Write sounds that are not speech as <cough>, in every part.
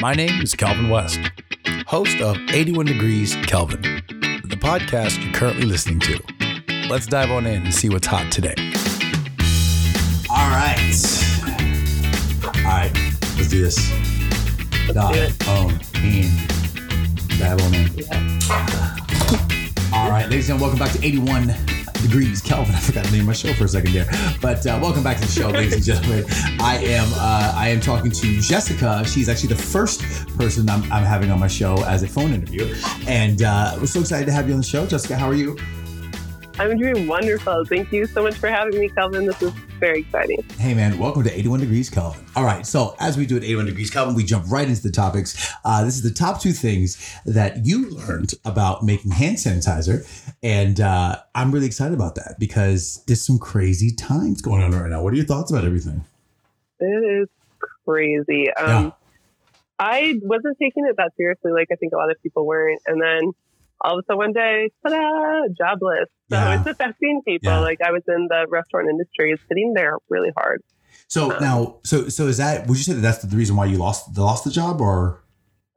My name is Kelvin West, host of 81 Degrees Kelvin, the podcast you're currently listening to. Let's dive on in and see what's hot today. All right. All right, let's do this. Dive on um, in. Dive on in. All right, ladies and gentlemen, welcome back to 81 Degrees Kelvin. <laughs> I forgot to name my show for a second there, but uh, welcome back to the show, ladies and gentlemen. I am uh, I am talking to Jessica. She's actually the first person I'm, I'm having on my show as a phone interview, and uh, we're so excited to have you on the show, Jessica. How are you? I'm doing wonderful. Thank you so much for having me, Kelvin. This is very exciting. Hey, man, welcome to 81 Degrees Kelvin. All right, so as we do at 81 Degrees Kelvin, we jump right into the topics. Uh, this is the top two things that you learned about making hand sanitizer. And uh, I'm really excited about that because there's some crazy times going on right now. What are your thoughts about everything? It is crazy. Um, Yeah. I wasn't taking it that seriously, like I think a lot of people weren't. And then all of a sudden one day, ta-da, jobless. So Yeah. it's affecting people. Yeah. Like I was in the restaurant industry, it's hitting there really hard. So Um, now, so so is that? Would you say that that's the reason why you lost the lost the job, or?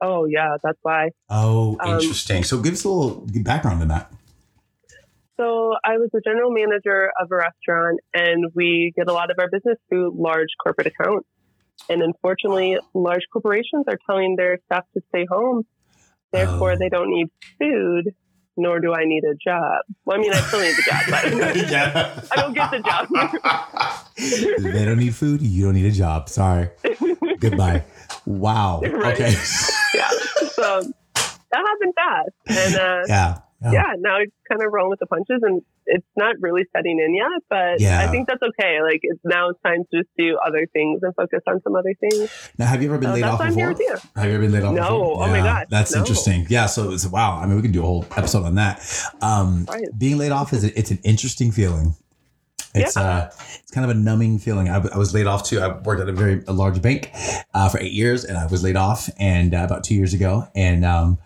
Oh yeah, that's why. Oh, Um, interesting. So give us a little background on that. So I was the general manager of a restaurant, and we get a lot of our business through large corporate accounts. And unfortunately, large corporations are telling their staff to stay home. Therefore, Oh. they don't need food, nor do I need a job. Well, I mean, I still need the job, but <laughs> yeah. I don't get the job. <laughs> they don't need food. You don't need a job. Sorry. Goodbye. Wow. <laughs> Right. Okay. yeah. So that happened fast. And uh, yeah. yeah, now it's kind of rolling with the punches, and it's not really setting in yet. But Yeah. I think that's okay. Like it's now it's time to just do other things and focus on some other things. Now, have you ever been So laid off before? here with Have you ever been laid off No. before? Oh my Yeah, gosh, That's no. interesting. Yeah. So it's wow. I mean, we can do a whole episode on that. Um, Right. Being laid off is it's an interesting feeling. It's Yeah. uh, it's kind of a numbing feeling. I, I was laid off too. I worked at a very a large bank uh, for eight years, and I was laid off and uh, about two years ago, and um,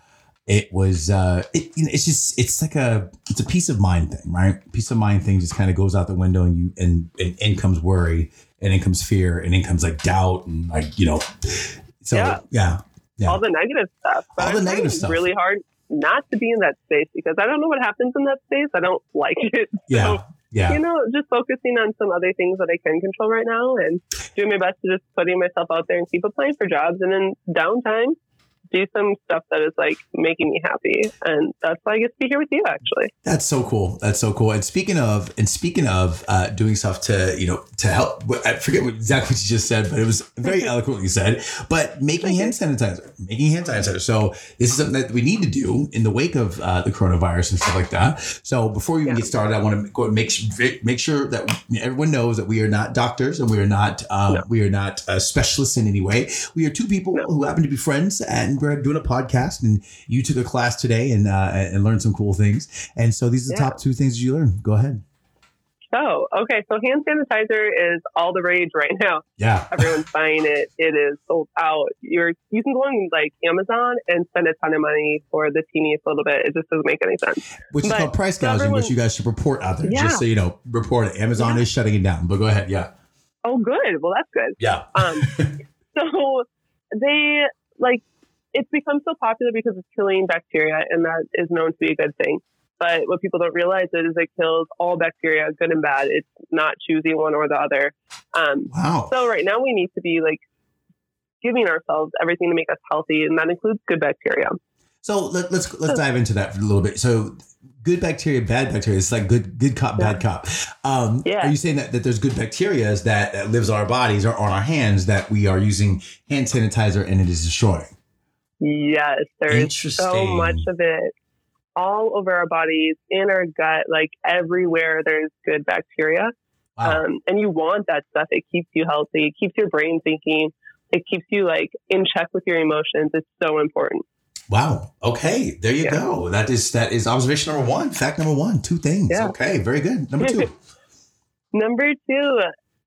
it was uh, it, you know, it's just it's like a it's a peace of mind thing, right? Peace of mind thing just kind of goes out the window, and you and, and in comes worry, and in comes fear, and in comes like doubt, and like you know, so Yeah. yeah, yeah. all the negative stuff. But All the negative stuff. Really hard not to be in that space because I don't know what happens in that space. I don't like <laughs> it. yeah, So, yeah. you know, just focusing on some other things that I can control right now and doing my best to just putting myself out there and keep applying for jobs. And then downtime, do some stuff that is like making me happy. And that's why I get to be here with you actually. That's so cool. That's so cool. And speaking of, and speaking of uh, doing stuff to, you know, to help. I forget what, exactly what you just said, but it was very <laughs> eloquently said. But making hand sanitizer, making hand sanitizer. So this is something that we need to do in the wake of uh, the coronavirus and stuff like that. So before we even Yeah. get started, I want to go and make sure, make sure that everyone knows that we are not doctors and we are not um, No. we are not uh, specialists in any way. We are two people No. who happen to be friends, and we're doing a podcast. And you took a class today and uh, and learned some cool things. And so these are the Yeah. top two things you learned. Go ahead. Oh, okay. So hand sanitizer is all the rage right now. Yeah. <laughs> Everyone's buying it. It is sold out. You're you can go on like Amazon and spend a ton of money for the teeniest little bit. It just doesn't make any sense. Which is called price gouging, everyone- which you guys should report out there. Yeah. Just so you know, report it. Amazon Yeah. is shutting it down. But go ahead. Yeah. Oh, good. Well, that's good. Yeah. Um, <laughs> so they like it's become so popular because it's killing bacteria, and that is known to be a good thing. But what people don't realize is it kills all bacteria, good and bad. It's not choosing one or the other. Um, Wow. so right now we need to be like giving ourselves everything to make us healthy, and that includes good bacteria. So let, let's let's dive into that for a little bit. So good bacteria, bad bacteria. It's like good good cop, bad cop. Um, Yeah. Are you saying that, that there's good bacteria that, that lives on our bodies or on our hands that we are using hand sanitizer and it is destroying? Yes, there is so much of it all over our bodies, in our gut, like everywhere. There's good bacteria. Wow. Um, and you want that stuff. It keeps you healthy. It keeps your brain thinking. It keeps you like in check with your emotions. It's so important. Wow. Okay. There you Yeah. go. That is that is observation number one. Fact number one. Two things. Yeah. Okay. Very good. Number two. <laughs> Number two,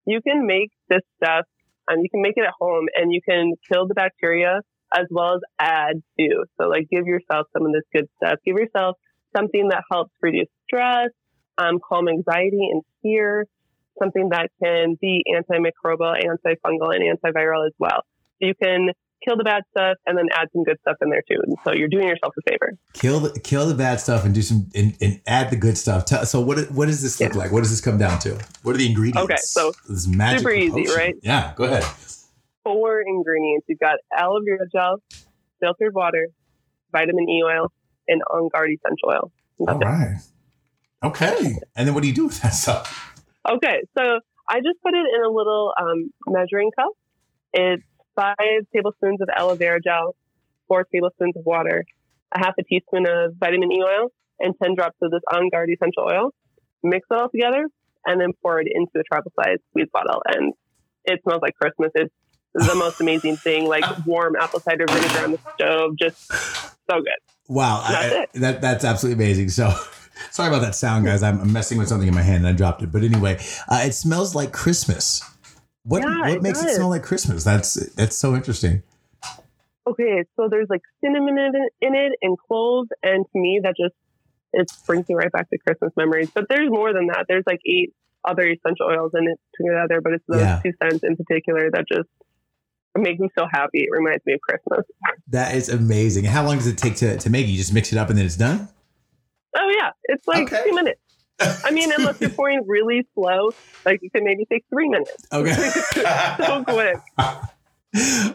you can make this stuff and you can make it at home and you can kill the bacteria as well as add to. So like give yourself some of this good stuff. Give yourself something that helps reduce stress, um, calm anxiety and fear, something that can be antimicrobial, antifungal, and antiviral as well. You can kill the bad stuff and then add some good stuff in there too. And so you're doing yourself a favor. Kill the kill the bad stuff and do some and, and add the good stuff. Tell, so what what does this look Yeah. like? What does this come down to? What are the ingredients? Okay, so this magic super easy, right? Yeah, go ahead. Four ingredients. You've got aloe vera gel, filtered water, vitamin E oil, and on guard essential oil. And All that's it. Okay. And then what do you do with that stuff? Okay, so I just put it in a little um, measuring cup. It's five tablespoons of aloe vera gel, four tablespoons of water, a half a teaspoon of vitamin E oil, and 10 drops of this On Guard essential oil. Mix it all together and then pour it into a travel size squeeze bottle. And it smells like Christmas. It's the most amazing thing, like <laughs> warm apple cider vinegar on the stove. Just so good. Wow, That's I- that that's absolutely amazing. So, <laughs> sorry about that sound, guys. I'm messing with something in my hand and I dropped it. But anyway, uh, it smells like Christmas. What Yeah, what it makes it smell like Christmas? That's that's so interesting. Okay, so there's like cinnamon in it, in it and cloves, and to me that just it brings me right back to Christmas memories. But there's more than that. There's like eight other essential oils in it together, but it's those Yeah. two scents in particular that just make me so happy. It reminds me of Christmas. That is amazing. How long does it take to, to make? You just mix it up and then it's done? Oh yeah, it's like Okay. two minutes. I mean, unless you're pouring really slow, like it can maybe take three minutes. <laughs> Okay. so quick.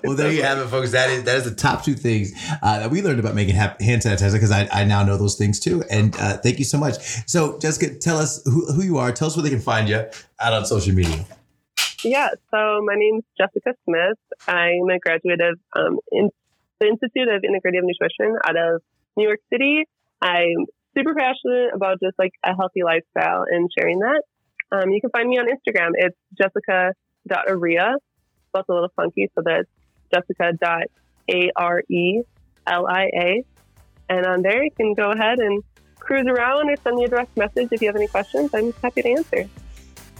well, there you have it, folks. That is that is the top two things uh, that we learned about making hand sanitizer because I, I now know those things too. And uh, thank you so much. So, Jessica, tell us who, who you are. Tell us where they can find you out on social media. Yeah, so my name's Jessica Smith. I'm a graduate of um, in the Institute of Integrative Nutrition out of New York City. I'm super passionate about just like a healthy lifestyle and sharing that. Um, you can find me on Instagram. It's jessica.aria. Spelled a little funky, so that's jessica.arelia. And on there, you can go ahead and cruise around or send me a direct message if you have any questions. I'm happy to answer.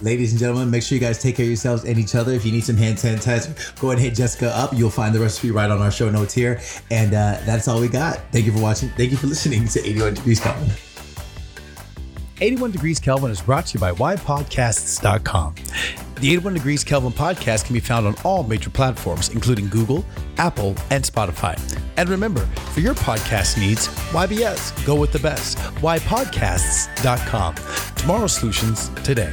Ladies and gentlemen, make sure you guys take care of yourselves and each other. If you need some hand sanitizer, go ahead and hit Jessica up. You'll find the recipe right on our show notes here. And uh, that's all we got. Thank you for watching. Thank you for listening to 81 Degrees Kelvin. 81 Degrees Kelvin is brought to you by whypodcasts.com. The 81 Degrees Kelvin podcast can be found on all major platforms, including Google, Apple, and Spotify. And remember, for your podcast needs, YBS, go with the best. Whypodcasts.com. Tomorrow's solutions today.